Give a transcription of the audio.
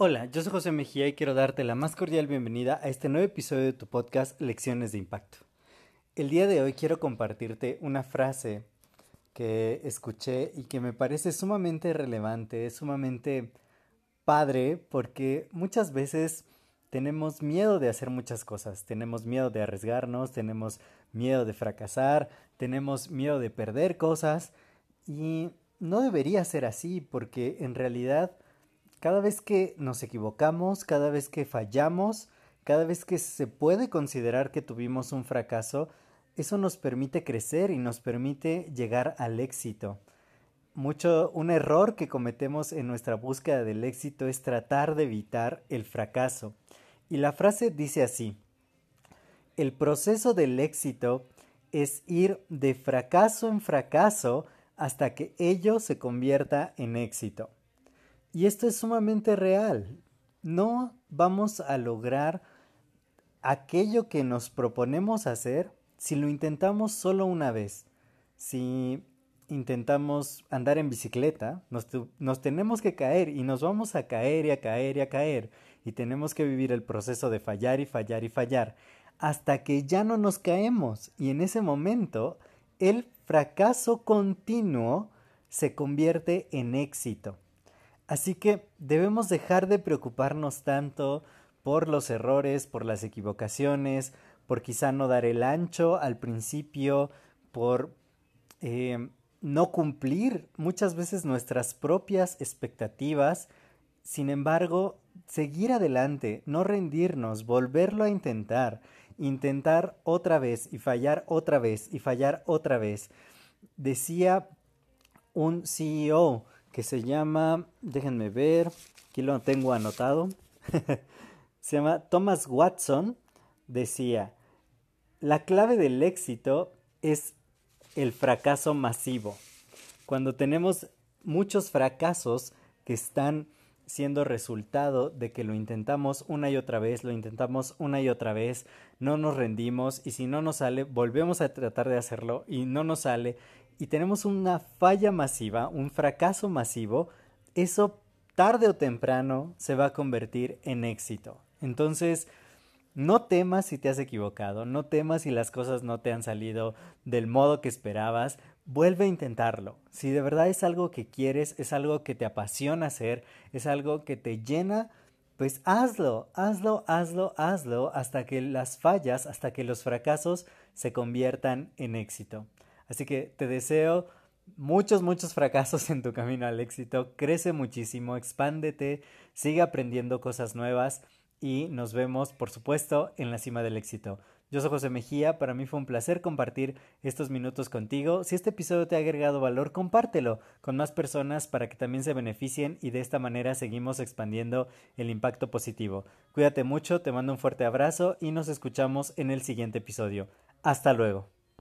Hola, yo soy José Mejía y quiero darte la más cordial bienvenida a este nuevo episodio de tu podcast Lecciones de Impacto. El día de hoy quiero compartirte una frase que escuché y que me parece sumamente relevante, sumamente padre, porque muchas veces tenemos miedo de hacer muchas cosas, tenemos miedo de arriesgarnos, tenemos miedo de fracasar, tenemos miedo de perder cosas y no debería ser así porque en realidad cada vez que nos equivocamos, cada vez que fallamos, cada vez que se puede considerar que tuvimos un fracaso, eso nos permite crecer y nos permite llegar al éxito. Mucho un error que cometemos en nuestra búsqueda del éxito es tratar de evitar el fracaso. Y la frase dice así: El proceso del éxito es ir de fracaso en fracaso hasta que ello se convierta en éxito. Y esto es sumamente real. No vamos a lograr aquello que nos proponemos hacer si lo intentamos solo una vez. Si intentamos andar en bicicleta, nos, nos, tenemos que caer y nos vamos a caer y a caer y a caer. Y tenemos que vivir el proceso de fallar y fallar y fallar hasta que ya no nos caemos. Y en ese momento el fracaso continuo se convierte en éxito. Así que debemos dejar de preocuparnos tanto por los errores, por las equivocaciones, por quizá no dar el ancho al principio, por eh, no cumplir muchas veces nuestras propias expectativas. Sin embargo, seguir adelante, no rendirnos, volverlo a intentar, intentar otra vez y fallar otra vez y fallar otra vez. Decía un CEO que se llama, déjenme ver, aquí lo tengo anotado, se llama Thomas Watson, decía, la clave del éxito es el fracaso masivo. Cuando tenemos muchos fracasos que están siendo resultado de que lo intentamos una y otra vez, lo intentamos una y otra vez, no nos rendimos y si no nos sale, volvemos a tratar de hacerlo y no nos sale y tenemos una falla masiva, un fracaso masivo, eso tarde o temprano se va a convertir en éxito. Entonces, no temas si te has equivocado, no temas si las cosas no te han salido del modo que esperabas, vuelve a intentarlo. Si de verdad es algo que quieres, es algo que te apasiona hacer, es algo que te llena, pues hazlo, hazlo, hazlo, hazlo hasta que las fallas, hasta que los fracasos se conviertan en éxito. Así que te deseo muchos, muchos fracasos en tu camino al éxito. Crece muchísimo, expándete, sigue aprendiendo cosas nuevas y nos vemos, por supuesto, en la cima del éxito. Yo soy José Mejía, para mí fue un placer compartir estos minutos contigo. Si este episodio te ha agregado valor, compártelo con más personas para que también se beneficien y de esta manera seguimos expandiendo el impacto positivo. Cuídate mucho, te mando un fuerte abrazo y nos escuchamos en el siguiente episodio. Hasta luego.